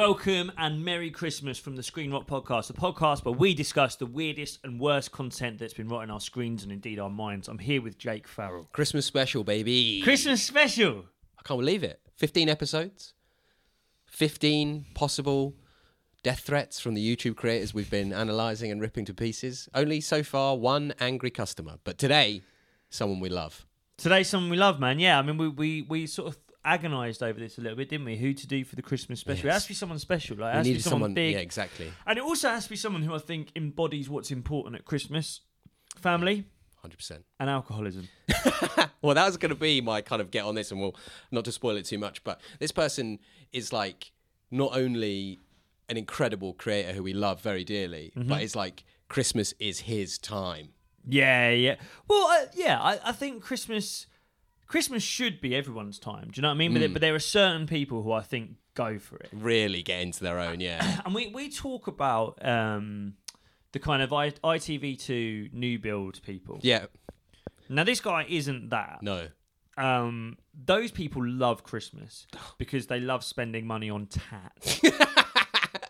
Welcome and Merry Christmas from the Screen Rot Podcast, the podcast where we discuss the weirdest and worst content that's been on our screens and indeed our minds. I'm here with Jake Farrell. Christmas special, baby. Christmas special! I can't believe it. 15 episodes, 15 possible death threats from the YouTube creators we've been analysing and ripping to pieces. Only so far one angry customer, but today, someone we love. Today's someone we love, man. Yeah, I mean, we, we, we sort of agonised over this a little bit, didn't we? Who to do for the Christmas special? It Yes. has to be someone special. Like, it has to be someone, someone, big. yeah, exactly. And it also has to be someone who I think embodies what's important at Christmas family 100%. and alcoholism. Well, that was going to be my kind of get on this, and we'll not to spoil it too much, but this person is like not only an incredible creator who we love very dearly, Mm-hmm. but it's like Christmas is his time. Yeah, yeah. Well, uh, yeah, I, I think Christmas Christmas should be everyone's time. Do you know what I mean? But, there, but there are certain people who I think go for it. Really get into their own, yeah. And we, we talk about um, the kind of I, ITV2 new build people. yeah, Now, this guy isn't that. no. Um, those people love Christmas because they love spending money on tat.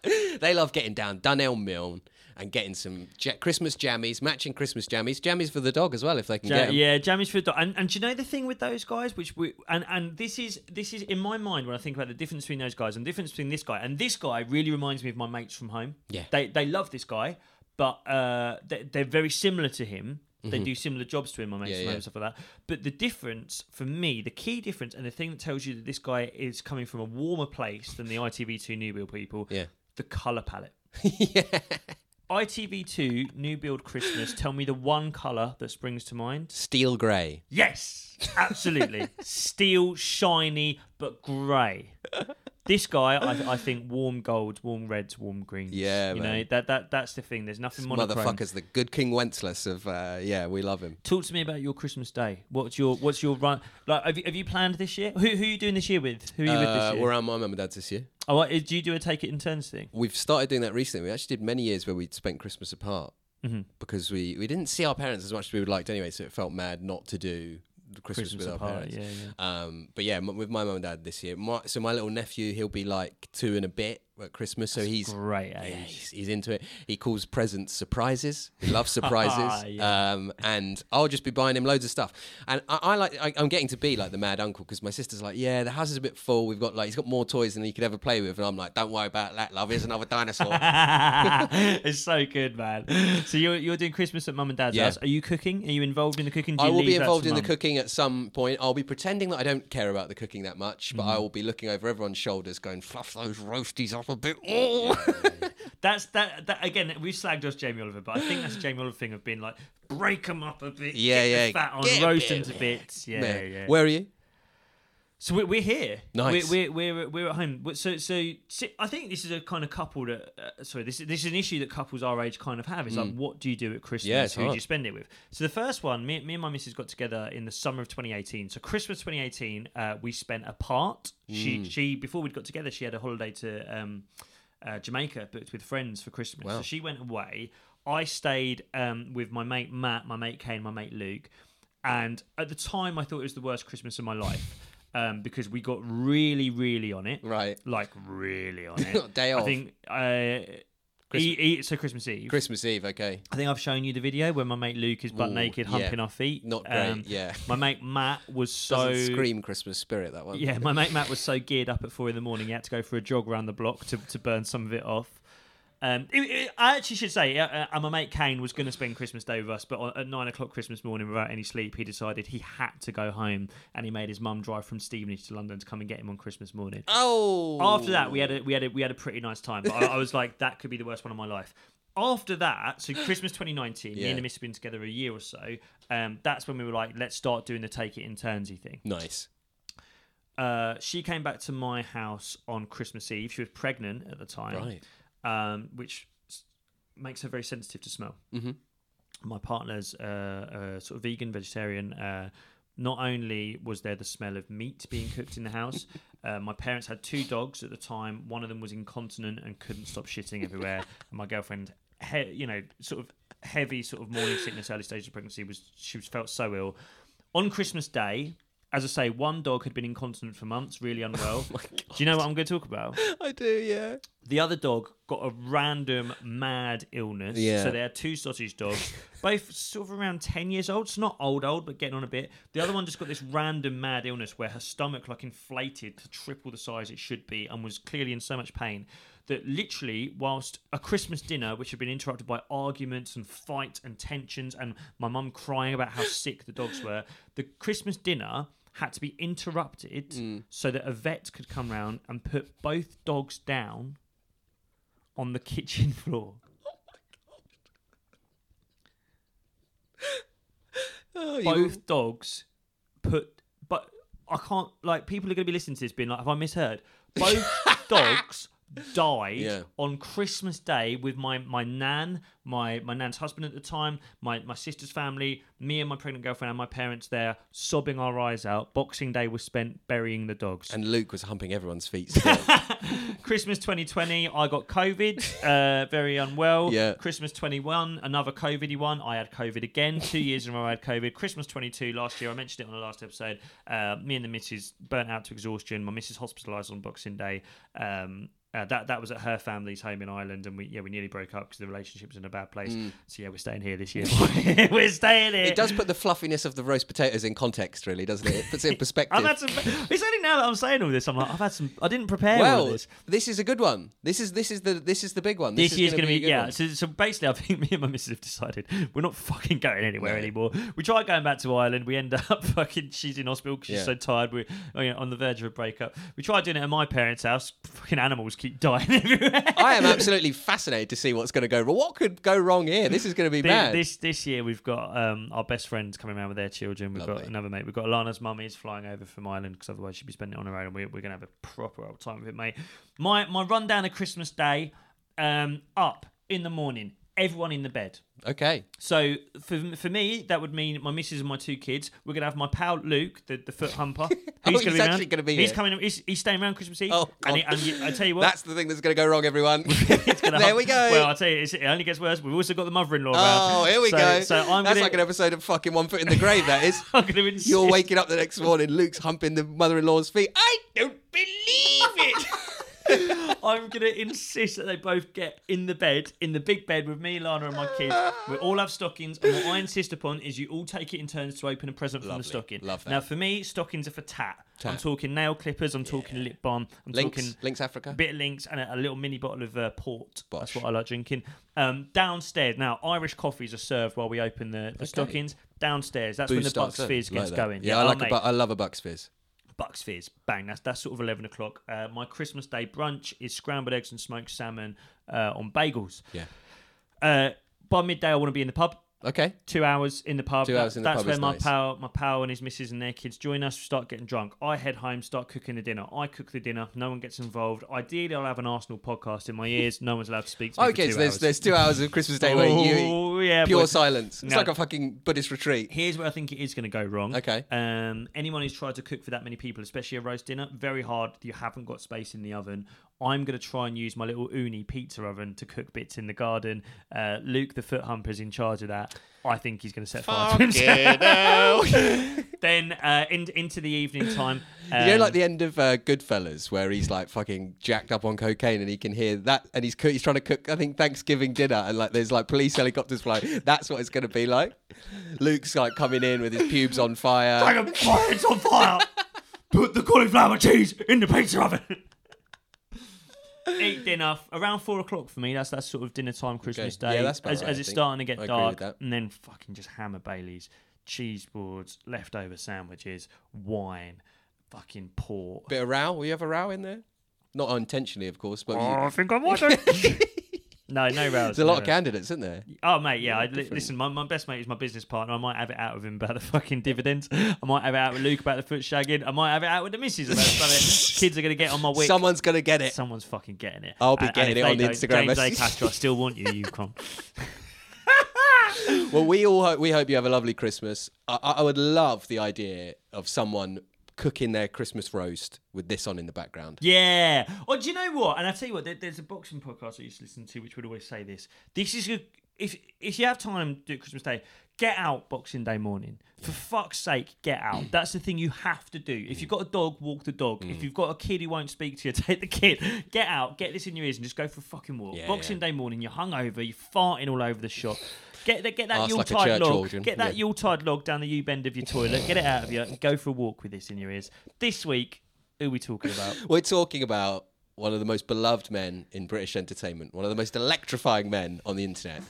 they love getting down Dunelm Mill and getting some ja- Christmas jammies, matching Christmas jammies, jammies for the dog as well if they can Ja- get 'em. yeah, jammies for the dog. And, and do you know the thing with those guys, which we and and this is this is in my mind when I think about the difference between those guys and the difference between this guy and this guy really reminds me of my mates from home. Yeah. they they love this guy, but uh, they, they're very similar to him. They Mm-hmm. do similar jobs to him, my mates Yeah, from home yeah. and stuff like that. But the difference for me, the key difference, and the thing that tells you that this guy is coming from a warmer place than the ITV2 new build people, Yeah. the color palette. yeah. ITV2 new build Christmas. Tell me the one color that springs to mind. Steel grey. Yes, absolutely. Steel, shiny, but grey. This guy, I, I think, warm golds, warm reds, warm greens. Yeah, you know that that that's the thing. There's nothing monochrome. Motherfuckers, the good King Wenceslas of uh, yeah, we love him. Talk to me about your Christmas day. What's your what's your run? Like, have you, have you planned this year? Who who are you doing this year with? Who are you with Uh, this year? we're around my mum and dad's this year. Oh, what, do you do a take it in turns thing? We've started doing that recently. We actually did many years where we'd spent Christmas apart Mm-hmm. because we, we didn't see our parents as much as we would liked anyway, so it felt mad not to do Christmas, Christmas with apart, our parents. yeah, yeah. Um, but yeah, m- with my mum and dad this year. My, so my little nephew, he'll be like two and a bit at Christmas, so he's Great Yeah, he's, he's into it. He calls presents surprises. He loves surprises. Yeah. um, and I'll just be buying him loads of stuff. And I, I like. I, I'm getting to be like the mad uncle because my sister's like, "Yeah, the house is a bit full. We've got like he's got more toys than he could ever play with." And I'm like, "Don't worry about that, love. Here's another dinosaur." it's so good, man. So you're you're doing Christmas at mum and dad's Yeah. house. Are you cooking? Are you involved in the cooking? I will be involved in the cooking at some point. I'll be pretending that I don't care about the cooking that much, but I Mm-hmm. will be looking over everyone's shoulders, going, "Fluff those roasties up a bit." more." That's that. That again. We slagged off Jamie Oliver, but I think that's Jamie Oliver thing of being like, break them up a bit, Yeah, get yeah, the fat on, roast bit them to bits. Yeah, Man, yeah. Where are you? So we're, we're here. Nice. We're, we're we're we're at home. So so I think this is a kind of couple that. Uh, sorry, this is this is an issue that couples our age kind of have. Is like, what do you do at Christmas? Yeah, Who do you spend it with? So the first one, me, me and my missus got together in the summer of 2018. So Christmas 2018, uh, we spent apart. Hmm. She she before we'd got together, she had a holiday to um, uh, Jamaica, booked with friends for Christmas. Wow. So she went away. I stayed um, with my mate Matt, my mate Kane, my mate Luke, and at the time I thought it was the worst Christmas of my life. Um, because we got really, really on it, Right. like really on it. Day off. I think uh, e- e- so Christmas Eve. Christmas Eve. Okay. I think I've shown you the video where my mate Luke is butt Ooh, naked, yeah. humping our feet. Not great. Um, yeah. My mate Matt was so Doesn't scream Christmas spirit that one. yeah, my mate Matt was so geared up at four in the morning, he had to go for a jog around the block to, to burn some of it off. Um, it- it- I actually should say, uh, uh, my mate Kane was going to spend Christmas Day with us, but on, at nine o'clock Christmas morning, without any sleep, he decided he had to go home, and he made his mum drive from Stevenage to London to come and get him on Christmas morning. Oh. After that, we had a we had a we had a pretty nice time. But I, I was like, that could be the worst one of my life. After that, so Christmas 2019, me Yeah. and the miss have been together a year or so. Um, that's when we were like, let's start doing the take it in turnsy thing. Nice. Uh, she came back to my house on Christmas Eve. She was pregnant at the time, Right. Um, which makes her very sensitive to smell. Mhm. My partner's uh, uh, sort of vegan, vegetarian. Uh, not only was there the smell of meat being cooked in the house, uh, my parents had two dogs at the time. One of them was incontinent and couldn't stop shitting everywhere. and my girlfriend, he- you know, sort of heavy, sort of morning sickness, early stages of pregnancy, was she was felt so ill. On Christmas Day, As I say, one dog had been incontinent for months, really oh unwell. Oh my God. Do you know what I'm going to talk about? I do, yeah. The other dog got a random mad illness. Yeah. So they had two sausage dogs, both sort of around 10 years old. It's not old, old, but getting on a bit. The other one just got this random mad illness where her stomach like inflated to triple the size it should be and was clearly in so much pain that literally, whilst a Christmas dinner, which had been interrupted by arguments and fight and tensions and my mum crying about how sick the dogs were, the Christmas dinner had to be interrupted hmm. so that a vet could come round and put both dogs down on the kitchen floor. Oh, you- Both dogs put, but I can't, like, people are going to be listening to this being like, have I misheard? Both dogs died Yeah. on Christmas Day with my, my nan, my, my nan's husband at the time, my, my sister's family, me and my pregnant girlfriend and my parents there, sobbing our eyes out. Boxing Day was spent burying the dogs. And Luke was humping everyone's feet. Christmas 2020, I got COVID, uh, very unwell. Yeah. Christmas 21, another COVID one. I had COVID again. Two years in a row, I had COVID. Christmas 22 last year, I mentioned it on the last episode. Uh, me and the missus burnt out to exhaustion. My missus hospitalised on Boxing Day. Um, uh, that that was at her family's home in Ireland, and we yeah we nearly broke up because the relationship was in a bad place. So yeah, we're staying here this year. we're staying here. it does put the fluffiness of the roast potatoes in context, really, doesn't it? It puts it in perspective. I've had some. It's only now that I'm saying all this. I'm like, I've had some. I didn't prepare all well, this. this is a good one. This is this is the this is the big one. This, is year's gonna going to be, yeah. So, so basically, I think me and my missus have decided we're not fucking going anywhere No. anymore. We tried going back to Ireland. We end up fucking. She's in hospital because Yeah. she's so tired. We're oh, yeah, on the verge of a breakup. We tried doing it at my parents' house. Fucking animals keep dying everywhere. I am absolutely fascinated to see what's going to go wrong. What could go wrong here? This is going to be Thi- mad. This this year we've got um, our best friends coming around with their children. We've got another mate. We've got Alana's mum is flying over from Ireland because otherwise she'd be spending it on her own. And we're, we're gonna have a proper old time with it, mate. My my rundown of Christmas Day. Um, up in the morning. Everyone in the bed. okay. So for for me, that would mean my missus and my two kids. We're gonna have my pal Luke, the, the foot humper. Oh, he's gonna actually around. gonna be He's here. coming. He's, he's staying around Christmas Eve. Oh, and, he, and you- I tell you what, That's the thing that's going to go wrong, everyone. there we go. Well, I tell you, it only gets worse. We've also got the mother-in-law oh, around. here we so, go. So I'm that's gonna, like an episode of fucking One Foot in the Grave, that is. I'm gonna insist. You're waking up the next morning, Luke's humping the mother in law's feet. I don't believe it. I'm gonna insist that they both get in the bed, in the big bed with me, Lana, and my kids. We all have stockings, and what I insist upon is you all take it in turns to open a present from the stocking. Love that. Now, for me, stockings are for tat. I'm talking nail clippers. I'm talking lip balm. I'm Lynx, talking Lynx Africa. a bit of Lynx and a, a little mini bottle of uh, port. That's what I like drinking. Um, downstairs now, Irish coffees are served while we open the, the stockings. Downstairs, that's when the Bucks. Fizz Like gets that. going. Yeah, I oh, like a bu- I love a Bucks Fizz. Bucks Fizz. Bang. That's that's sort of eleven o'clock. Uh, my Christmas Day brunch is scrambled eggs and smoked salmon uh, on bagels. Yeah. Uh, by midday, I want to be in the pub. Okay. Two hours in the pub. Two hours in the that's pub where is my nice. pal, my pal, and his missus and their kids join us. Start getting drunk. I head home, start cooking the dinner. I cook the dinner. No one gets involved. Ideally, I'll have an Arsenal podcast in my ears. No one's allowed to speak to me. for Okay, two so there's hours. there's two hours of Christmas Day where you Oh, yeah, pure but silence. It's No. like a fucking Buddhist retreat. Here's where I think it is going to go wrong. Okay. Um, anyone who's tried to cook for that many people, especially a roast dinner, very hard. You haven't got space in the oven. I'm going to try and use my little Ooni pizza oven to cook bits in the garden. Uh, Luke, the foot humper's in charge of that. I think he's going to set fire to himself. then uh, in, into the evening time. Um, you know, like the end of uh, Goodfellas, where he's like fucking jacked up on cocaine, and he can hear that, and he's coo- he's trying to cook, I think Thanksgiving dinner, and like there's like police helicopters flying. That's what it's going to be like. Luke's like coming in with his pubes on fire. Dragon fire, it's on fire. Put the cauliflower cheese in the pizza oven. Eat dinner around four o'clock for me. That's that's sort of dinner time Christmas Yeah, Day. that's about as, right, as I it's think. starting to get I agree with dark, that. and then fucking just hammer Baileys, cheese boards, leftover sandwiches, wine, fucking pork. Bit of row. Will you have a row in there? Not unintentionally, of course, but you, Oh, I think I might. no, no rows. there's a no lot of candidates, isn't there? Oh mate, yeah. I, li- different. listen, my, my best mate is my business partner. I might have it out with him about the fucking dividends. I might have it out with Luke about the foot shagging. I might have it out with the missus about something. Kids are gonna get on my wick. Someone's going to get it. Someone's fucking getting it. I'll be And- getting if it on the don't, Instagram James A. message. Castro, I still want you, you con. Well, we all hope, we hope you have a lovely Christmas. I, I I would love the idea of someone cooking their Christmas roast with this on in the background. Yeah. Or do you know what? And I tell you what, there, there's a boxing podcast I used to listen to, which would always say this. This is a if if you have time do Christmas Day, get out Boxing Day morning. For fuck's sake, get out. That's the thing you have to do. If you've got a dog, walk the dog. Mm. If you've got a kid who won't speak to you, take the kid. Get out, get this in your ears, and just go for a fucking walk. Yeah, Boxing yeah. Day morning, you're hungover, you're farting all over the shop. Get that, get that Arse like Yuletide church log. organ. Get that Yeah. Yuletide log down the U bend of your toilet. Get it out of you, and go for a walk with this in your ears. This week, who are we talking about? We're talking about one of the most beloved men in British entertainment, one of the most electrifying men on the internet.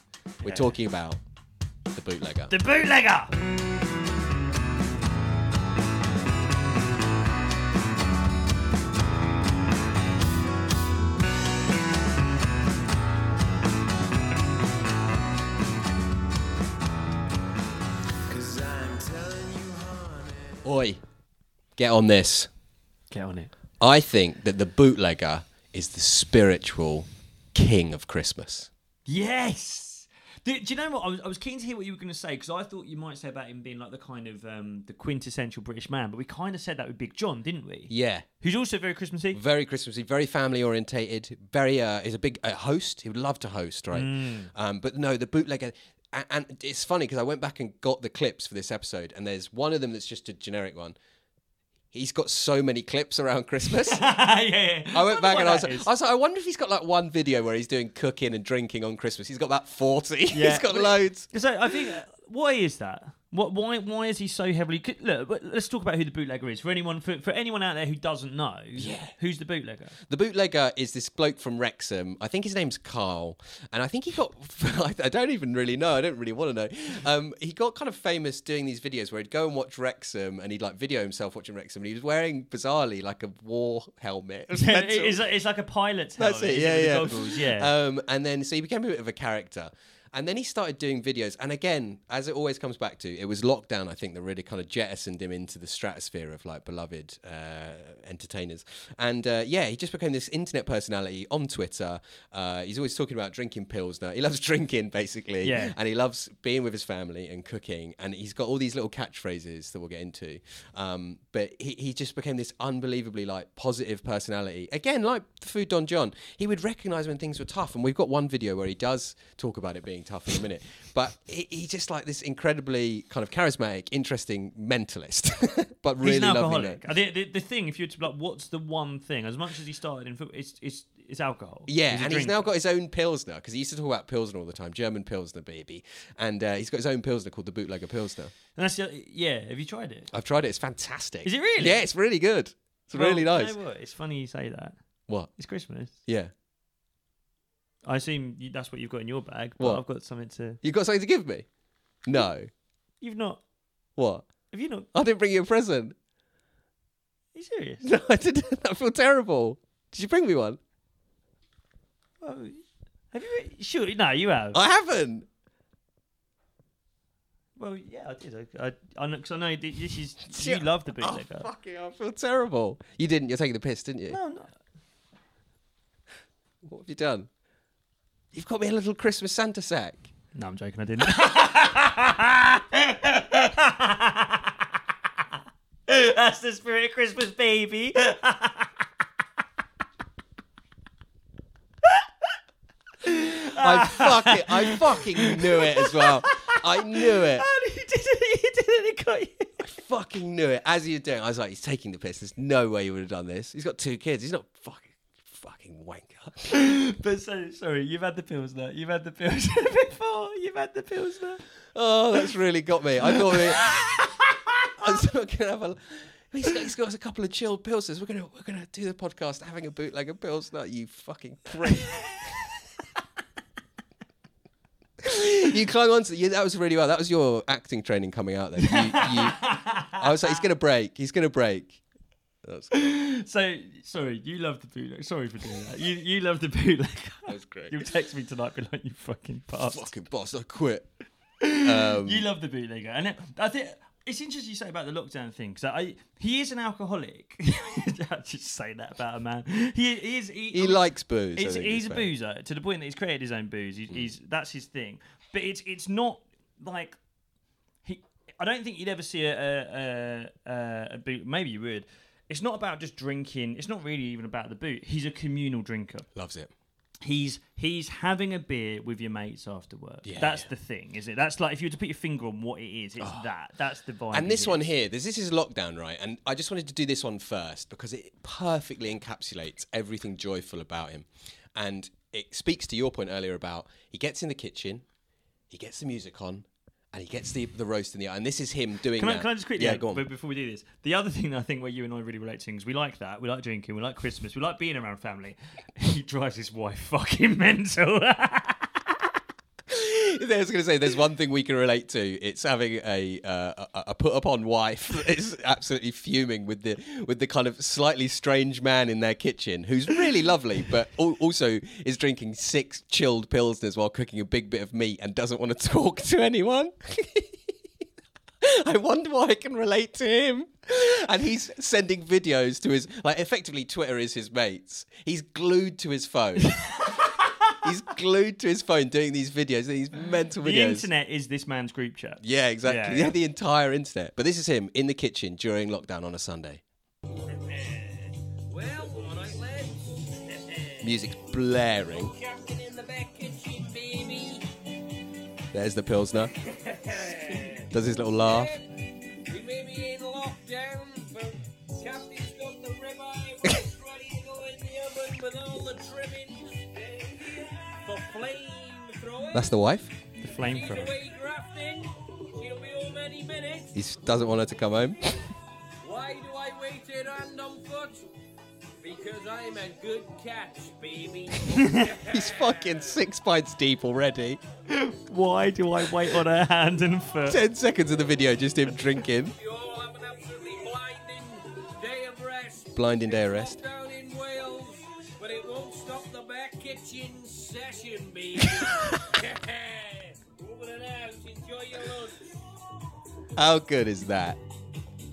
We're talking about the bootlegger. the bootlegger. Oi, get on this. Get on it. I think that the bootlegger is the spiritual king of Christmas. Yes. Do, do you know what? I was, I was keen to hear what you were going to say because I thought you might say about him being like the kind of um, the quintessential British man, but we kind of said that with Big John, didn't we? Yeah, Who's also very Christmassy. very Christmassy, very family orientated. Very uh, is a big uh, host. He would love to host, right? Mm. Um, but no, the bootlegger. And, and it's funny because I went back and got the clips for this episode, and there's one of them that's just a generic one. He's got so many clips around Christmas. yeah, yeah. I went back and I was, what I was like, I wonder if he's got like one video where he's doing cooking and drinking on Christmas. He's got about 40. Yeah. he's got loads. So I think uh, why is that? What why why is he so heavily? Look, let's talk about who the bootlegger is for anyone for, for anyone out there who doesn't know. Yeah. who's the bootlegger? The bootlegger is this bloke from Wrexham. I think his name's Carl, and I think he got. I don't even really know. I don't really want to know. Um, he got kind of famous doing these videos where he'd go and watch Wrexham, and he'd like video himself watching Wrexham, and he was wearing bizarrely like a war helmet. It it's, like, it's like a pilot's That's helmet, it. isn't Yeah, yeah. goggles, yeah. Um, and then so he became a bit of a character. And then he started doing videos. And again, as it always comes back to, it was lockdown, I think, that really kind of jettisoned him into the stratosphere of like beloved uh, entertainers. And uh, yeah, he just became this internet personality on Twitter. Uh, he's always talking about drinking pills now. He loves drinking, basically. Yeah. And he loves being with his family and cooking. And he's got all these little catchphrases that we'll get into. Um, but he, he just became this unbelievably like positive personality. Again, like the food Don John, he would recognize when things were tough. And we've got one video where he does talk about it being tough in a minute. But he, he's just like this incredibly kind of charismatic, interesting mentalist, but really He's an lovely. alcoholic. think the, the thing, if you were to like, what's the one thing? As much as he started in football, it's it's it's alcohol. Yeah, a and he's now got his own Pilsner because he used to talk about Pilsner all the time, German Pilsner baby. And uh, he's got his own Pilsner called the Bootlegger Pilsner. And that's yeah. Have you tried it? I've tried it, it's fantastic. Is it really? Yeah, it's really good. It's really nice. You know what? It's funny you say that. What? It's Christmas. Yeah. I assume you, that's what you've got in your bag. But What? I've got something to. You got something to give me? No. You've not. What? Have you not? I didn't bring you a present. Are you serious? No, I didn't. I feel terrible. Did you bring me one? Oh, have you? re- Sure. No, you have. I haven't. well, yeah, I did. I, I, I know because I know this is Yeah. you love the Oh, bootlegger. fucking, I feel terrible. You didn't. You're taking the piss, didn't you? no, no. What have you done? You've got me a little Christmas Santa sack. No, I'm joking. I didn't. That's the spirit of Christmas, baby. I fucking, I fucking knew it as well. I knew it. you did it. You did it. It got you. I fucking knew it. As you were doing, I was like, he's taking the piss. There's no way he would have done this. He's got two kids. He's not fucking, fucking wanker. But so sorry, you've had the pills now. You've had the pills before. You've had the pills now. Oh, that's really got me. I thought we, I was not gonna have a. He's got, he's got us a couple of chilled pilsners. We're gonna we're gonna do the podcast having a bootlegger pilsner. You fucking prick. you clung on to yeah, that was really well. That was your acting training coming out there. You, you, I was like, he's gonna break. He's gonna break. That was, So sorry, you love the bootleg. Sorry for doing that. You you love the bootleg. was great. You'll text me tonight, be like, you fucking bastard. fucking boss. I quit. Um, You love the bootlegger, and it, I think it's interesting you say about the lockdown thing because I he is an alcoholic. I just say that about a man. He, he is. He, he likes booze. I It's, think he's a boozer to the point that he's created his own booze. He's, he's that's his thing. But it's it's not like he. I don't think you'd ever see a a, a, a boot. Maybe you would. It's not about just drinking. It's not really even about the boot. He's a communal drinker. Loves it. he's he's having a beer with your mates after work. Yeah, That's yeah. the thing, is it? That's like if you were to put your finger on what it is, it's that. That's the vibe. And this one here, this, this is lockdown, right? And I just wanted to do this one first because it perfectly encapsulates everything joyful about him. And it speaks to your point earlier about he gets in the kitchen, he gets the music on, and he gets the, the roast in the eye. And this is him doing Can I, can I just quickly, Yeah, add, go on. but before we do this, the other thing that I think where you and I really relate to is we like that. We like drinking. We like Christmas. We like being around family. He drives his wife fucking mental. I was going to say, there's one thing we can relate to. It's having a uh, a, a put upon wife that is absolutely fuming with the with the kind of slightly strange man in their kitchen who's really lovely, but al- also is drinking six chilled pilsners while cooking a big bit of meat and doesn't want to talk to anyone. I wonder why I can relate to him. And he's sending videos to his like effectively Twitter is his mates. He's glued to his phone. he's glued to his phone doing these videos, these mental videos. the internet is this man's group chat. Yeah, exactly. Yeah, Yeah, yeah. the entire internet. But this is him in the kitchen during lockdown on a Sunday. Well, right. Music's blaring. Captain the back kitchen. There's the Pilsner. Does his little laugh. That's the wife. The She's flamethrower. away grafting. She'll be home any minute. He doesn't want her to come home. Why do I wait here hand on foot? Because I'm a good catch, baby. He's fucking six pints deep already. Why do I wait on her hand and foot? Ten seconds of the video, just him drinking. You all have an absolutely blinding day of rest. Blinding day of rest. Down in Wales, but it won't stop the back kitchen session, baby. Over and out. Enjoy your lunch. How good is that?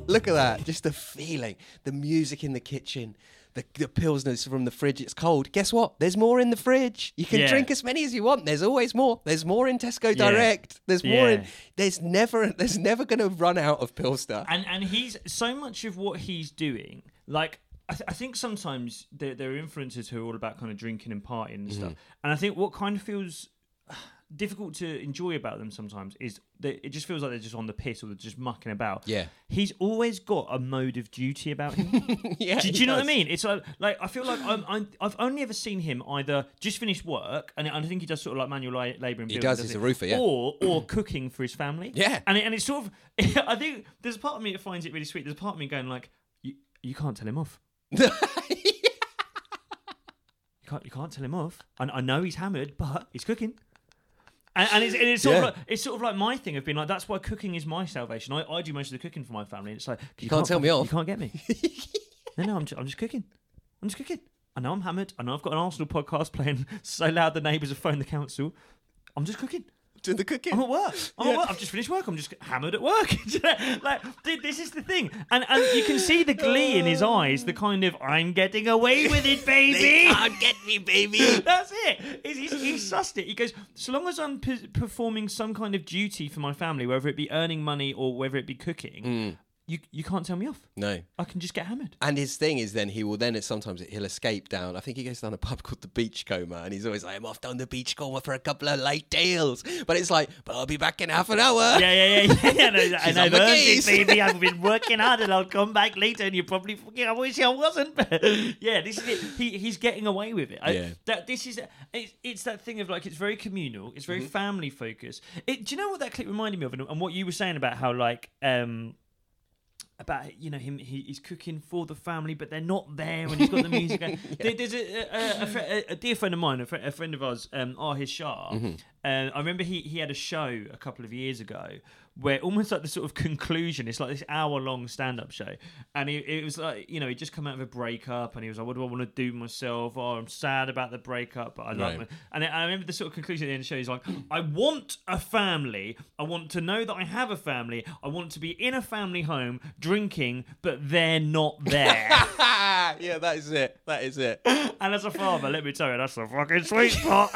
Look at that. Just the feeling, the music in the kitchen, the, the pilsners from the fridge. It's cold. Guess what? There's more in the fridge. You can Yeah. drink as many as you want. There's always more. There's more in Tesco Direct. There's more in. There's never. There's never going to run out of Pilsner. and and he's so much of what he's doing like I, th- I think sometimes there, there are influencers who are all about kind of drinking and partying and mm. stuff and i think what kind of feels difficult to enjoy about them sometimes is that it just feels like they're just on the piss or they're just mucking about Yeah. he's always got a mode of duty about him yeah. do, do you know what I mean? It's like, like I feel like I'm, I'm, I've only ever seen him either just finish work, and I think he does sort of like manual la- labour and He building, does, doesn't he's a roofer, yeah. Or or cooking for his family. Yeah. and it, and it's sort of I think there's a part of me that finds it really sweet. There's a part of me going like, you, you can't tell him off. You can't you can't tell him off. I, I know he's hammered, but he's cooking. And, and it's, and it's sort Yeah. of like it's sort of like my thing of being like that's why cooking is my salvation. I, I do most of the cooking for my family. And It's like you, can't tell me off. You can't get me. no, no, I'm just, I'm just cooking. I'm just cooking. I know I'm hammered. I know I've got an Arsenal podcast playing so loud the neighbours have phoned the council. I'm just cooking. Doing the cooking. I'm at work. I'm Yeah. at work. I've just finished work. I'm just hammered at work. Do you know? like, dude, this is the thing, and and you can see the glee in his eyes. The kind of I'm getting away with it, baby. can't get me, baby. That's it. He's, he's, he's sussed it. He goes, so long as I'm p- performing some kind of duty for my family, whether it be earning money or whether it be cooking, Mm. You you can't tell me off. No. I can just get hammered. And his thing is then he will then sometimes he'll escape down. I think he goes down a pub called the Beachcomber, and he's always like, "I'm off down the Beachcomber for a couple of light tales." But it's like, "But I'll be back in half an hour." Yeah, yeah, yeah, yeah. no, and She's I've earned it, baby. I've been working hard, and I'll come back later. And you probably fucking. I wish I wasn't. But yeah, this is it. He he's getting away with it. I- Yeah. that this is it's, it's that thing of like it's very communal. It's very family focused. It, do you know what that clip reminded me of, and, and what you were saying about how like um about you know him he, he's cooking for the family but they're not there and he's got the music going. There- there's a, a, a, a, dear friend of mine a, a friend of ours um Ahir Shah. And I remember he, he had a show a couple of years ago where almost like the sort of conclusion it's like this hour long stand up show and he, it was like you know he just come out of a breakup and he was like what do I want to do myself oh I'm sad about the breakup but I love Right. my and I remember the sort of conclusion at the end of the show. He's like, I want a family. I want to know that I have a family. I want to be in a family home drinking, but they're not there. yeah, that is it. That is it. and as a father, let me tell you, that's a fucking sweet spot.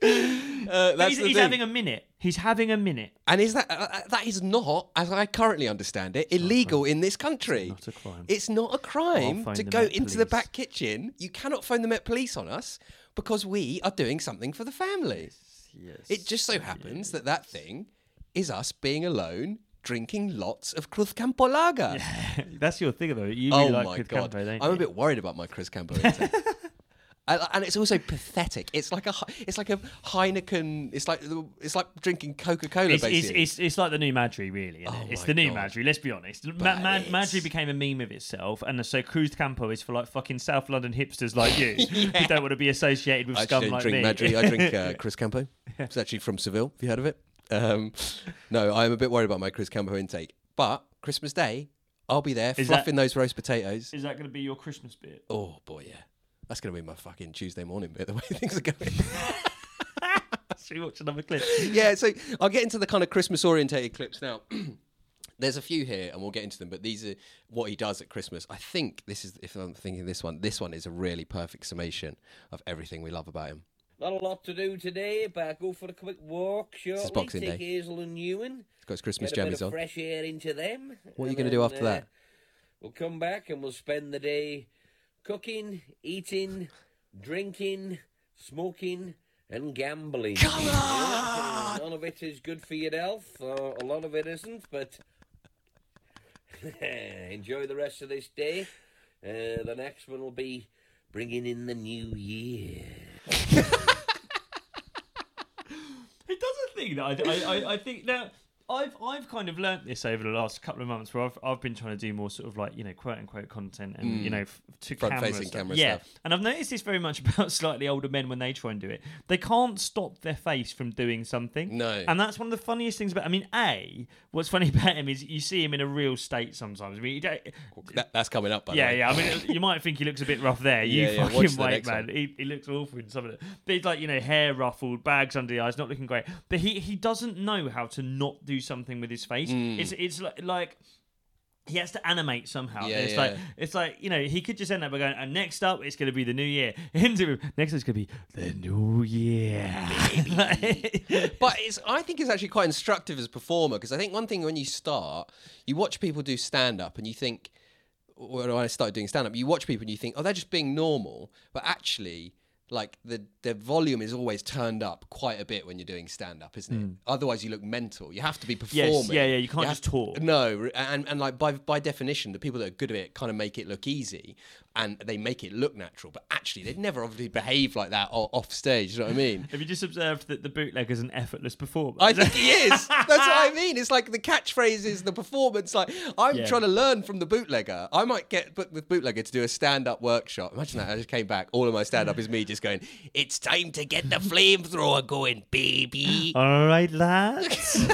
Uh, that's he's the he's thing. having a minute. He's having a minute. And is that uh, uh, that is not, as I currently understand it, illegal in this country? not a crime. It's not a crime phone to the go Met into the Police. back kitchen. You cannot phone the Met Police on us because we are doing something for the family. Yes. It just so happens that that thing is us being alone, drinking lots of Cruz Campo Lager. That's your thing though. You Oh really like my Cruz god, Campo, don't I'm a you? bit worried about my Cruz Campo intake. And, and it's also pathetic. It's like a it's like a Heineken. It's like it's like drinking Coca Cola. It's, it's, basically, it's, it's like the new Madri, really. Oh it? It's the new God. Madri. Let's be honest. Ma- Madri became a meme of itself, and so Cruz Campo is for like fucking South London hipsters like you who don't want to be associated with I scum like drink me. Madri. I drink uh, Cruz Campo. It's actually from Seville. Have you heard of it? Um, no, I'm a bit worried about my Cruz Campo intake. But Christmas Day, I'll be there Is that- fluffing those roast potatoes. Is that going to be your Christmas bit? Oh boy, yeah. That's gonna be my fucking Tuesday morning bit. The way things are going. Should we watch another clip? yeah, so I'll get into the kind of Christmas orientated clips now. There's a few here, and we'll get into them. But these are what he does at Christmas. I think this is, if I'm thinking this one, this one is a really perfect summation of everything we love about him. Not a lot to do today, but I'll go for a quick walk shortly. Boxing Take Day. Hazel and Ewan. He's got his Christmas Get a bit jammies of on. fresh air into them. What are you gonna do then, after uh, that? We'll come back and we'll spend the day cooking, eating, drinking, smoking, and gambling. Come on! None of it is good for your health, or a lot of it isn't, but enjoy the rest of this day. Uh, the next one will be bringing in the new year. It does a thing that I, I, I, I think now. I've I've kind of learnt this over the last couple of months where I've I've been trying to do more sort of like you know quote unquote content and you mm. know f- to camera Front-facing stuff. camera yeah stuff. and I've noticed this very much about slightly older men when they try and do it they can't stop their face from doing something No. and that's one of the funniest things about I mean a what's funny about him is you see him in a real state sometimes I mean That, that's coming up, by the yeah, way. yeah. I mean, you might think he looks a bit rough there. You Yeah, yeah, fucking the wait, man. He, he looks awful in some of it. But he's like, you know, hair ruffled, bags under the eyes, not looking great. But he, he doesn't know how to not do something with his face. Mm. It's it's like, like he has to animate somehow. Yeah, it's yeah. like it's like you know he could just end up by going. And next up, it's going to be the new year. Into next, it's going to be the new year. but it's I think it's actually quite instructive as a performer because I think one thing when you start, you watch people do stand up and you think when I started doing stand up, you watch people and you think, oh, they're just being normal, but actually. Like the the volume is always turned up quite a bit when you're doing stand up, isn't it? Hmm. Otherwise, you look mental. You have to be performing. Yes, yeah, yeah, you can't have just to- talk. No, and and like by by definition, the people that are good at it kind of make it look easy, and they make it look natural. But actually, they'd never obviously behave like that off stage. You know what I mean? Have you just observed that the bootlegger's an effortless performer? I think he is. That's what I mean. It's like the catchphrase is the performance. Like I'm Yeah. trying to learn from the bootlegger. I might get booked with bootlegger to do a stand-up workshop. Imagine that. I just came back. All of my stand-up is me just going. It's time to get the flamethrower going, baby. All right, lads.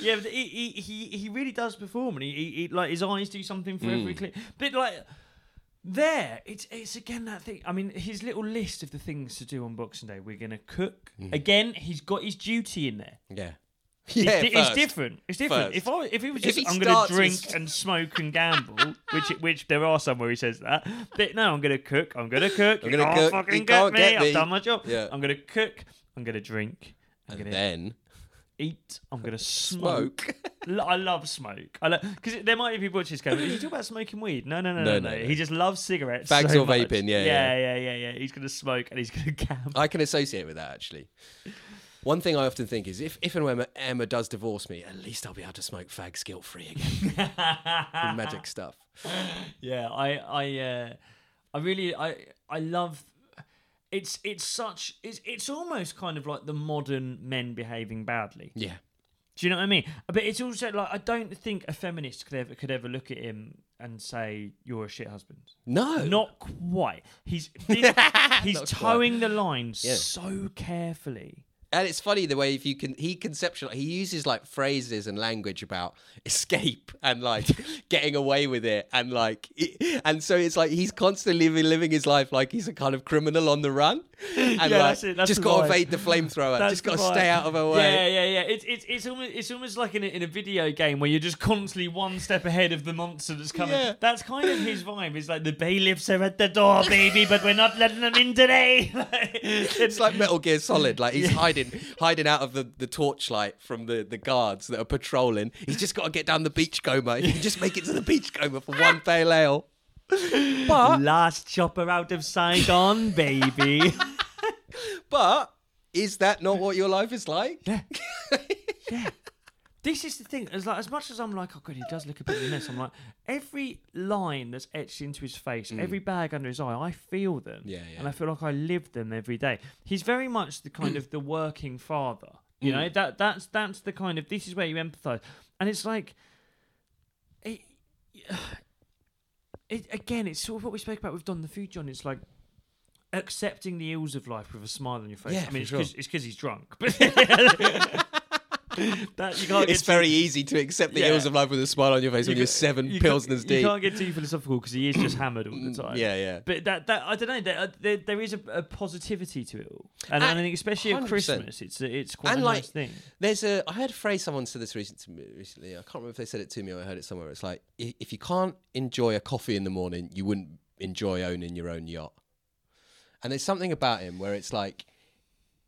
yeah, but he, he he really does perform, and he, he, he like his eyes do something for Mm. every clip. But like there, it's it's again that thing. I mean, his little list of the things to do on Boxing Day. We're gonna cook Mm. again. He's got his duty in there. Yeah. It's, Yeah. di- it's different. It's different. First. If I if he was just I'm gonna drink with- and smoke and gamble, which which there are some where he says that. But no, I'm gonna cook. I'm gonna cook. I'm gonna can't Fucking get can't me. I've done my job. Yeah. I'm gonna cook. I'm gonna drink. I'm And gonna then eat. I'm gonna smoke. smoke. I love smoke. I because there might be people watching this going, "Did you talk about smoking weed?" No, no, no, no, No, no. no. He just loves cigarettes. Fags so or much. vaping, yeah, yeah, yeah, yeah, yeah. He's gonna smoke and he's gonna gamble. I can associate with that actually. One thing I often think is if, if and when Emma does divorce me, at least I'll be able to smoke fags guilt free again. Magic stuff. Yeah, I, I, uh, I really, I, I love. It's, it's such, it's, it's almost kind of like the modern men behaving badly. Yeah. Do you know what I mean? But it's also like I don't think a feminist could ever could ever look at him and say you're a shit husband. No. Not quite. He's he's, he's Not quite. toeing the line Yeah. so carefully. And it's funny the way if you can he conceptual he uses like phrases and language about escape and like getting away with it and like it- and so it's like he's constantly living, living his life like he's a kind of criminal on the run. and Yeah, like, that's it, that's just got to evade the flamethrower. That's just got to stay out of her way. Yeah, yeah, yeah. It's it's it's almost it's almost like in a, in a video game where you're just constantly one step ahead of the monster that's coming. Yeah. That's kind of his vibe. It's like the bailiffs are at the door, baby, but we're not letting them in today. It's like Metal Gear Solid. Like he's hiding, hiding out of the, the torchlight from the, the guards that are patrolling. He's just got to get down the beachcomber. He can just make it to the beachcomber for one pale ale. But last chopper out of Saigon, baby. but is that not what your life is like? Yeah. yeah. This is the thing. As like as much as I'm like, oh god, he does look a bit of a mess. I'm like, every line that's etched into his face, every bag under his eye, I feel them. Mm. Yeah, yeah. And I feel like I live them every day. He's very much the kind of the working father. You Mm. know that that's that's the kind of this is where you empathise, and it's like, it, it again. It's sort of what we spoke about with Don the Food John. It's like accepting the ills of life with a smile on your face. Yeah, I mean, for it's sure. because he's drunk, but that you can't get It's very easy to accept the Yeah. ills of life with a smile on your face when you you're seven you pilsners deep. Mm, can't get too philosophical because he is just hammered all the time. Yeah, yeah. But that, that I don't know. There, uh, there, there is a, a positivity to it all, and, And I think especially at 100%. Christmas, it's it's quite And a like, nice thing. There's a. I heard a phrase someone said this recent to me recently. I can't remember if they said it to me or I heard it somewhere. It's like if you can't enjoy a coffee in the morning, you wouldn't enjoy owning your own yacht. And there's something about him where it's like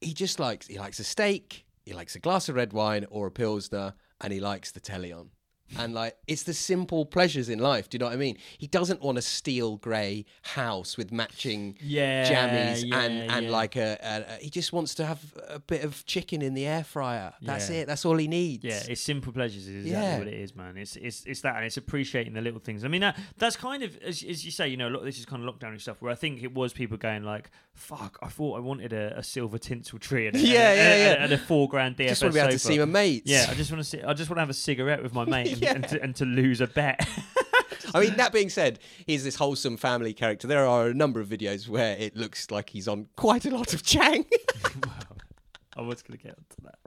he just likes he likes a steak, he likes a glass of red wine or a pilsner, and he likes the telly on. And like it's the simple pleasures in life. Do you know what I mean? He doesn't want a steel grey house with matching Yeah, jammies yeah, and and yeah. like a, a, a- he just wants to have a bit of chicken in the air fryer. That's it. That's all he needs. Yeah, it's simple pleasures is exactly what it is, man. It's it's it's that, and it's appreciating the little things. I mean, that that's kind of as, as you say, you know, a lot of this is kind of lockdown stuff. Where I think it was people going like, "Fuck, I thought I wanted a, a silver tinsel tree and a, Yeah, yeah, yeah. and a four grand DFS just want to be able to see my mates. Yeah, I just want to see. I just want to have a cigarette with my mate and, Yeah. and, to, and to lose a bet. I mean, that being said, he's this wholesome family character. There are a number of videos where it looks like he's on quite a lot of Chang. Wow. I was going to get onto that.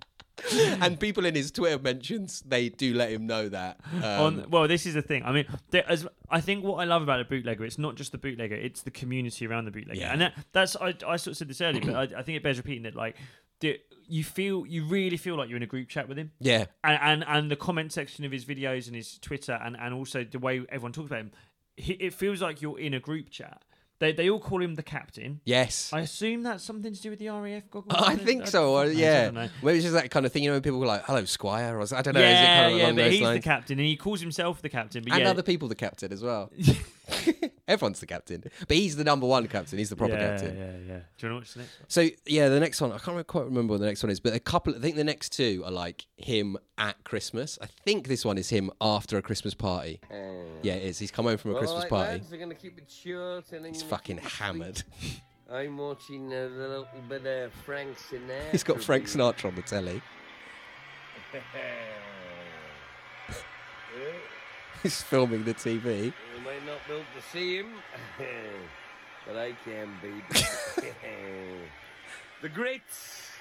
and people in his Twitter mentions, they do let him know that. Um, On, well, this is the thing. I mean, there, as I think what I love about a bootlegger, it's not just the bootlegger; it's the community around the bootlegger. Yeah. And that, that's I, I sort of said this earlier, but I, I think it bears repeating that like you feel you really feel like you're in a group chat with him. yeah. and, and and the comment section of his videos and his Twitter and and also the way everyone talks about him, he, it feels like you're in a group chat. They they all call him the captain. Yes. I assume that's something to do with the RAF goggles. I think so. Or, I uh, yeah. know. Maybe it's just that kind of thing, you know, when people go like, hello, Squire. Or, I don't know. yeah, is it kind of yeah, but he's lines? the captain and he calls himself the captain. But and yeah, other people the captain as well. Everyone's the captain. But he's the number one captain. He's the proper yeah, captain. Yeah, yeah. Do you want to watch the next one? So yeah, the next one I can't remember, quite remember what the next one is, but a couple. I think the next two are like him at Christmas. I think this one is him after a Christmas party. Oh. Yeah, it is. He's come home from a Well, Christmas alright, party. lads, I'm going to keep it short. and He's fucking hammered. I'm watching a little bit of Frank Sinatra. He's got Frank Sinatra on the telly. He's filming the TV. You might not be able to see him, but I can, baby. the grits.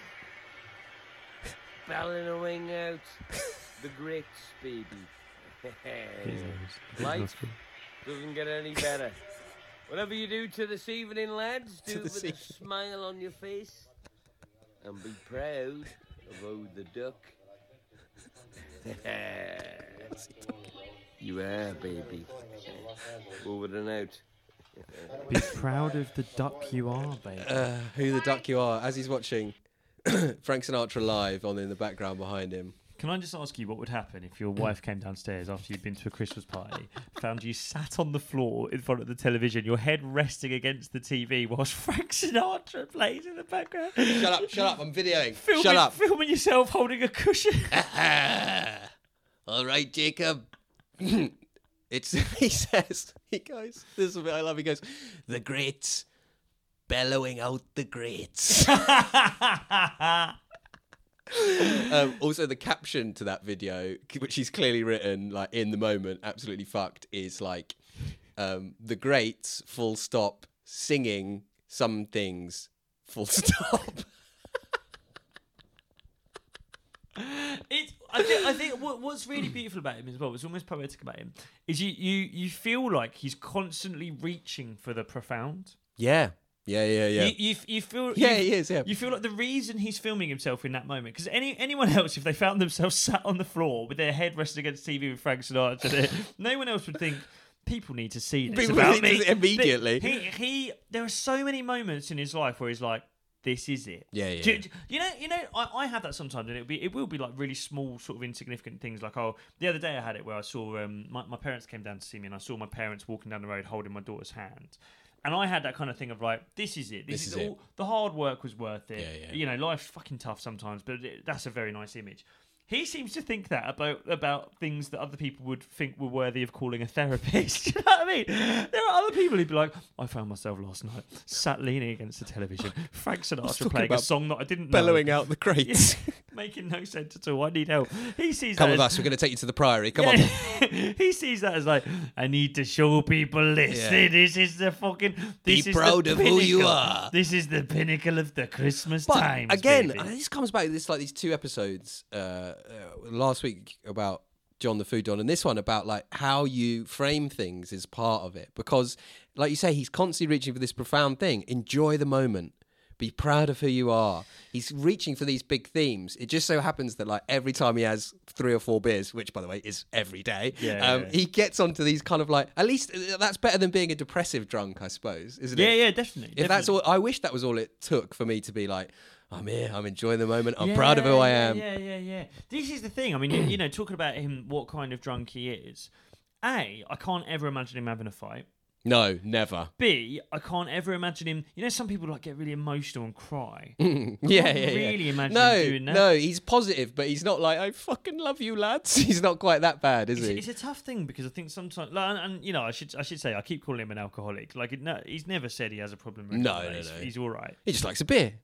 Bellowing out. The grits, baby. Life doesn't get any better. Whatever you do to this evening, lads, do it with this a smile on your face and be proud of O the duck. You are, baby. Forward and out. Be proud of the duck you are, baby. Uh, who the duck you are? As he's watching Frank Sinatra live on in the background behind him. Can I just ask you what would happen if your wife came downstairs after you'd been to a Christmas party, found you sat on the floor in front of the television, your head resting against the TV whilst Frank Sinatra plays in the background? Shut up! Shut up! I'm videoing. Filming, Shut up! Filming yourself holding a cushion. All right, Jacob. It's he says he goes. This is bit I love. He goes, the greats bellowing out the greats. um, also, the caption to that video, which he's clearly written like in the moment, absolutely fucked, is like um, the greats full stop singing some things full stop. It's, I think, I think what, what's really beautiful about him as well, what's almost poetic about him, is you, you, you feel like he's constantly reaching for the profound. yeah. Yeah, yeah, yeah. You, you, you feel yeah, you, he is. Yeah. You feel like the reason he's filming himself in that moment, because any anyone else, if they found themselves sat on the floor with their head resting against TV with Frank Sinatra, no one else would think people need to see this People about me immediately. He, he, there are so many moments in his life where he's like, "This is it." Yeah, yeah, Do- yeah. do- you know, you know, I, I have that sometimes, and it'll be, it will be like really small, sort of insignificant things. Like, oh, the other day I had it where I saw um, my, my parents came down to see me, and I saw my parents walking down the road holding my daughter's hand. And I had that kind of thing of like, this is it. This, This is, is it. all. The hard work was worth it. Yeah, yeah. You know, life's fucking tough sometimes, but it, that's a very nice image. He seems to think that about about things that other people would think were worthy of calling a therapist. you know what I mean? There are other people who'd be like, I found myself last night sat leaning against the television, Frank Sinatra playing a song that I didn't Bellowing know. out the crates. making no sense at all. I need help. He sees Come that with as, us. We're going to take you to the Priory. Come on. he sees that as like, I need to show people this. Yeah. This is the fucking. Be is proud of who you pinnacle. are. This is the pinnacle of the Christmas But times. again, baby. this comes back to this like these two episodes uh, last week about John the Food Don, and this one about like how you frame things is part of it. Because, like you say, he's constantly reaching for this profound thing. Enjoy the moment. Be proud of who you are. He's reaching for these big themes. It just so happens that like every time he has three or four beers, which by the way is every day, Yeah, um, yeah. he gets onto these kind of like at least uh, that's better than being a depressive drunk, I suppose, isn't yeah, it? yeah, yeah, definitely. If that's all, I wish that was all it took for me to be like, I'm here, I'm enjoying the moment, I'm proud of who I am. Yeah, yeah, yeah. This is the thing. I mean, you, you know, talking about him, what kind of drunk he is. A, I can't ever imagine him having a fight. No, never. B, I can't ever imagine him. You know, some people like get really emotional and cry. yeah, yeah, can't yeah. really imagine no, him doing that. No, he's positive, but he's not like I fucking love you, lads. He's not quite that bad, is It's, he? it's a tough thing because I think sometimes, like, and, and, you know, I should I should say I keep calling him an alcoholic. Like, no, he's never said he has a problem. With No, alcohol. no, he's, no. he's all right. He just likes a beer,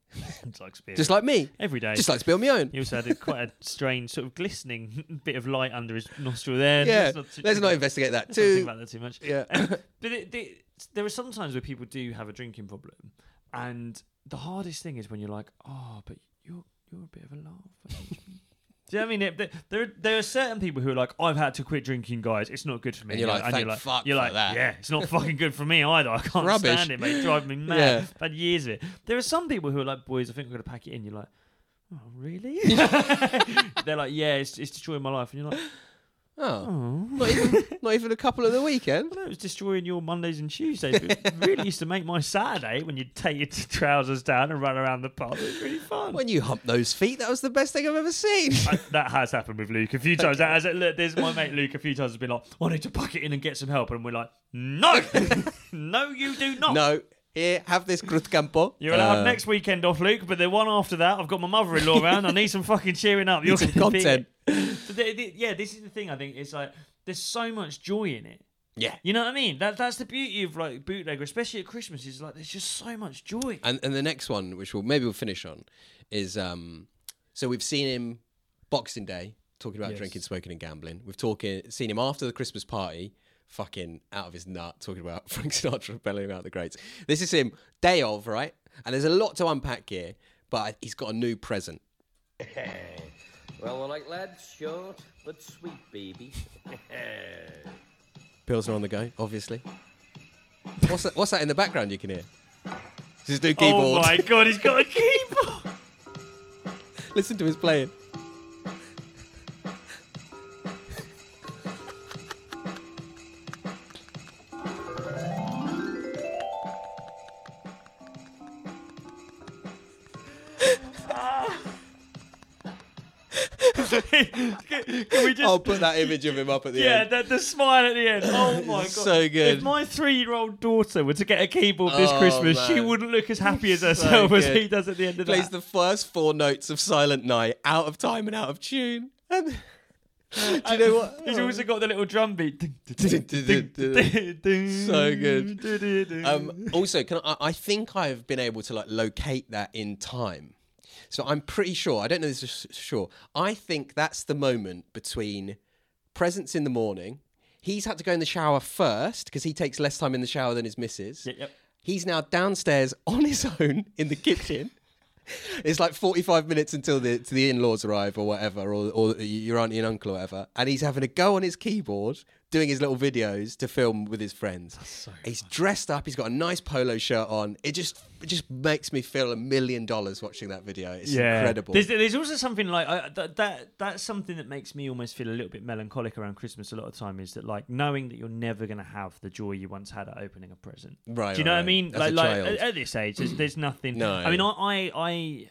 It's like spirit. just like me. every day. Just likes beer on my own. he also had a, quite a strange sort of glistening bit of light under his nostril there. Yeah, Let's not, too- let's not investigate that let's not think too. about that too much. Yeah. Um, but it, the, there are some times where people do have a drinking problem, and the hardest thing is when you're like, oh, but you're you're a bit of a laugh. Do you know what I mean? There, there, there are certain people who are like, I've had to quit drinking, guys. It's not good for me. And you're like, and "Thank you're like, fuck you're like, that." yeah, it's not fucking good for me either. I can't Rubbish. stand it, mate. It's driving me mad. Yeah. I've had years of it. There are some people who are like, boys, I think we're gonna pack it in. You're like, oh, really? They're like, yeah, it's, it's destroying my life, and you're like, Oh, not even, not even a couple of the weekend. Well, it was destroying your Mondays and Tuesdays. But it really used to make my Saturday when you'd take your t- trousers down and run around the pub. It was really fun. When you hump those feet, that was the best thing I've ever seen. I, that has happened with Luke a few times. That has, look, there's my mate Luke a few times has been like, I need to pack it in and get some help. And we're like, no, no, you do not. no, here, have this Cruz Campo. You're allowed Uh, next weekend off, Luke, but the one after that, I've got my mother-in-law around. I need some fucking cheering up. You're some content. So the- the- yeah, this is the thing. I think it's like there's so much joy in it. Yeah. You know what I mean? That that's the beauty of like bootlegger, especially at Christmas. Is like there's just so much joy. And and the next one, which we'll maybe we'll finish on, is um. So we've seen him Boxing Day talking about Yes. drinking, smoking, and gambling. We've talking seen him after the Christmas party, fucking out of his nut, talking about Frank Sinatra belling out the greats. This is him day of right, and there's a lot to unpack here, but he's got a new present. Well, we're like lads, short but sweet, baby. Pilsner on the go, obviously. What's that? What's that in the background you can hear? This is his new oh keyboard. Oh my god, he's got a keyboard. Listen to his playing. Just? I'll put that image of him up at the yeah, end. Yeah, the, the smile at the end. Oh my god, So good. If my three-year-old daughter were to get a keyboard this Oh, Christmas, she wouldn't look as happy as So herself as he does at the end of Plays that. the first four notes of Silent Night out of time and out of tune. And do you know what? He's also got the little drum beat. So good. Um, also, can I, I think I've been able to like locate that in time. So I'm pretty sure. I don't know this is sure. I think that's the moment between presents in the morning. He's had to go in the shower first because he takes less time in the shower than his missus. Yep, yep. He's now downstairs on his own in the kitchen. It's like 45 minutes until the to the in-laws arrive or whatever, or, or your auntie and uncle or whatever, and he's having a go on his keyboard doing his little videos to film with his friends. he's dressed up. He's got a nice polo shirt on. It just it just makes me feel a million dollars watching that video. It's yeah. incredible. There's, there's also something like I, that, that. That's something that makes me almost feel a little bit melancholic around Christmas. A lot of time is that like knowing that you're never going to have the joy you once had at opening a present. Right, Do you know right, what I mean? As like, a like at, at this age, there's, there's nothing. No. I mean, I, I, I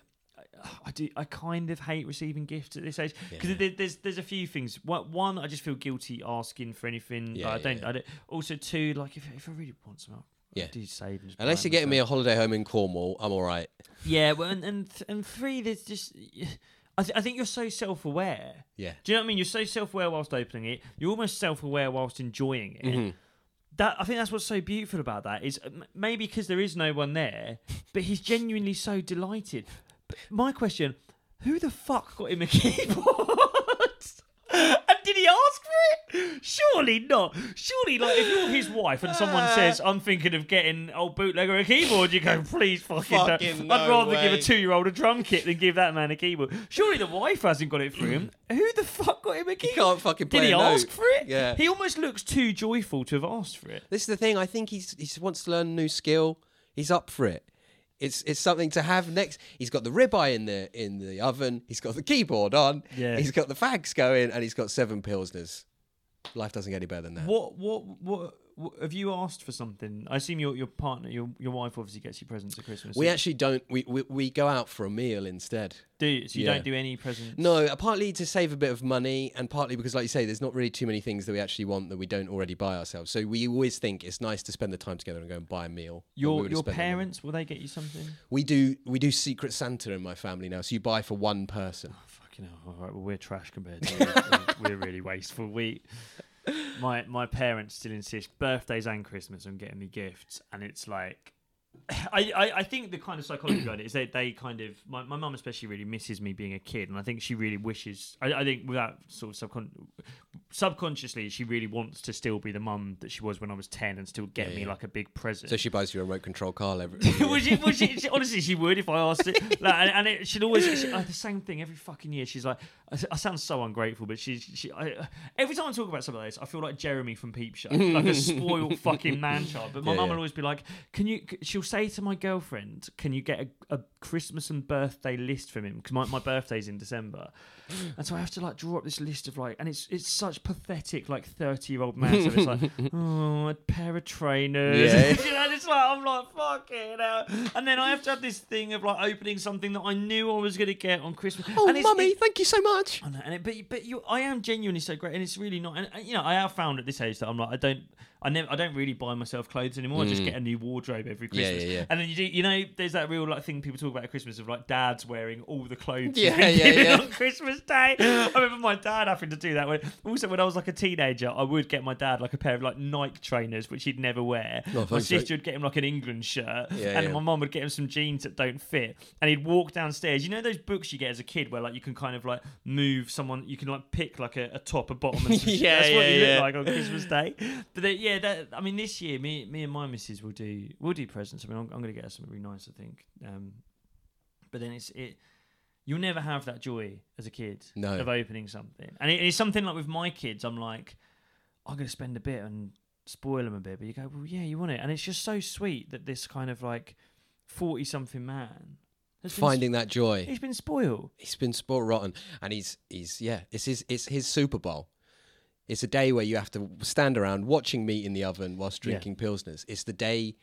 I do. I kind of hate receiving gifts at this age because Yeah. there's there's a few things. One, one, I just feel guilty asking for anything. Yeah, I don't. yeah. I don't. Also, two, like if, if I really want some, I'll Yeah. do save. And Unless you're getting me a holiday home in Cornwall, I'm all right. Yeah, well, and and, th- and three, there's just. I, th- I think you're so self-aware. Yeah. Do you know what I mean? You're so self-aware whilst opening it. You're almost self-aware whilst enjoying it. Mm-hmm. That I think that's what's so beautiful about that is m- maybe because there is no one there, but he's genuinely so delighted. My question: Who the fuck got him a keyboard? and did he ask for it? Surely not. Surely, like if you're his wife and someone uh. says, "I'm thinking of getting old bootlegger a keyboard," you go, "Please fucking, Fucking don't. no I'd rather give a two-year-old a drum kit than give that man a keyboard." Surely the wife hasn't got it for him. Who the fuck got him a keyboard? He can't fucking play. Did he a ask note. for it? Yeah. He almost looks too joyful to have asked for it. This is the thing. I think he's he wants to learn a new skill. He's up for it. It's it's something to have next. He's got the ribeye in the in the oven. He's got the keyboard on. Yeah. He's got the fags going, and he's got seven pilsners. Life doesn't get any better than that. What, what, what, what have you asked for something? I assume your your partner, your your wife, obviously gets you presents at Christmas. We actually don't. We, we we go out for a meal instead. do you? So you yeah. don't do any presents. No, uh, partly to save a bit of money, and partly because, like you say, there's not really too many things that we actually want that we don't already buy ourselves. So we always think it's nice to spend the time together and go and buy a meal. when we Your would've your spent the money. parents will they get you something? We do we do Secret Santa in my family now. So you buy for one person. Fucking hell! All right, well we're trash compared to you. we're really wasteful. We. My my parents still insist birthdays and Christmas on getting me gifts, and it's like I, I, I think the kind of psychology behind it is that they kind of my, my mum especially really misses me being a kid and I think she really wishes I, I think without sort of subcon- subconsciously she really wants to still be the mum that she was when I was 10 and still get Yeah, me yeah. like a big present So she buys you a remote control car every. would she, would she, she- honestly, she would if I asked it. Like, and, and it should always she, like, the same thing every fucking year. She's like, I, I sound so ungrateful, but she's she. I, every time I talk about something like this, I feel like Jeremy from Peep Show, like a spoiled fucking man child. But my Yeah, mum will always be like, "Can you?" She'll say to my girlfriend, "Can you get a, a Christmas and birthday list from him?" Because my, my birthday's in December, and so I have to like draw up this list of like, and it's it's such pathetic like thirty year old man. So it's like, oh, a pair of trainers. Yeah. you know, and it's like I'm like fucking hell. And then I have to have this thing of like opening something that I knew I was gonna get on Christmas. Oh, and it's, mummy, it- thank you so much. Know, and it, but but you, I am genuinely so great, and it's really not. And, and, you know, I have found at this age that I'm like, I don't, I never, I don't really buy myself clothes anymore. I just get a new wardrobe every Mm. Yeah, Christmas. yeah, yeah. And then you do, you know, there's that real like thing people talk about at Christmas of like dads wearing all the clothes Yeah, been yeah, given yeah. on Christmas Day. I remember my dad having to do that. When, also, when I was like a teenager, I would get my dad like a pair of like Nike trainers, which he'd never wear. Oh, my thanks, sister would get him like an England shirt, Yeah, and yeah. my mum would get him some jeans that don't fit. And he'd walk downstairs. You know those books you get as a kid where like you can kind of like move someone, you can like pick like a, a top, a bottom, and some, Yeah, that's what yeah, you yeah. look like on Christmas Day. But then, yeah, that, I mean, this year, me, me and my missus will do, we'll do presents. I mean, I'm, I'm going to get her something really nice, I think. Um, but then it's it. You'll never have that joy as a kid No. of opening something, and it, it's something like with my kids. I'm like, I'm going to spend a bit and spoil them a bit, but you go, well, yeah, you want it, and it's just so sweet that this kind of like forty something man has been Finding that joy. He's been spoiled. He's been sport rotten, and he's he's yeah. It's his it's his Super Bowl. It's a day where you have to stand around watching meat in the oven whilst Yeah. drinking pilsners. It's the day.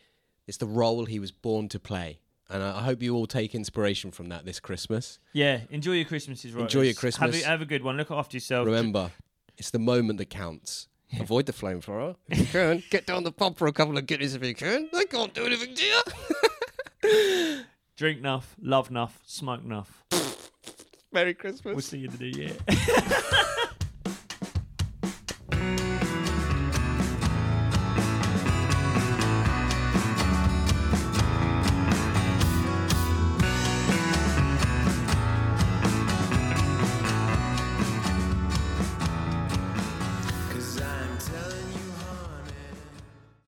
It's the role he was born to play, and I I hope you all take inspiration from that this Christmas. Yeah, enjoy your Christmases, right? Enjoy your Have Christmas. a, have a good one. Look after yourself. Remember, it's the moment that counts. Avoid the flamethrower if you can. Get down the pub for a couple of guineas if you can. They can't do anything to you. Drink enough, love enough, smoke enough. Merry Christmas. We'll see you in the new year.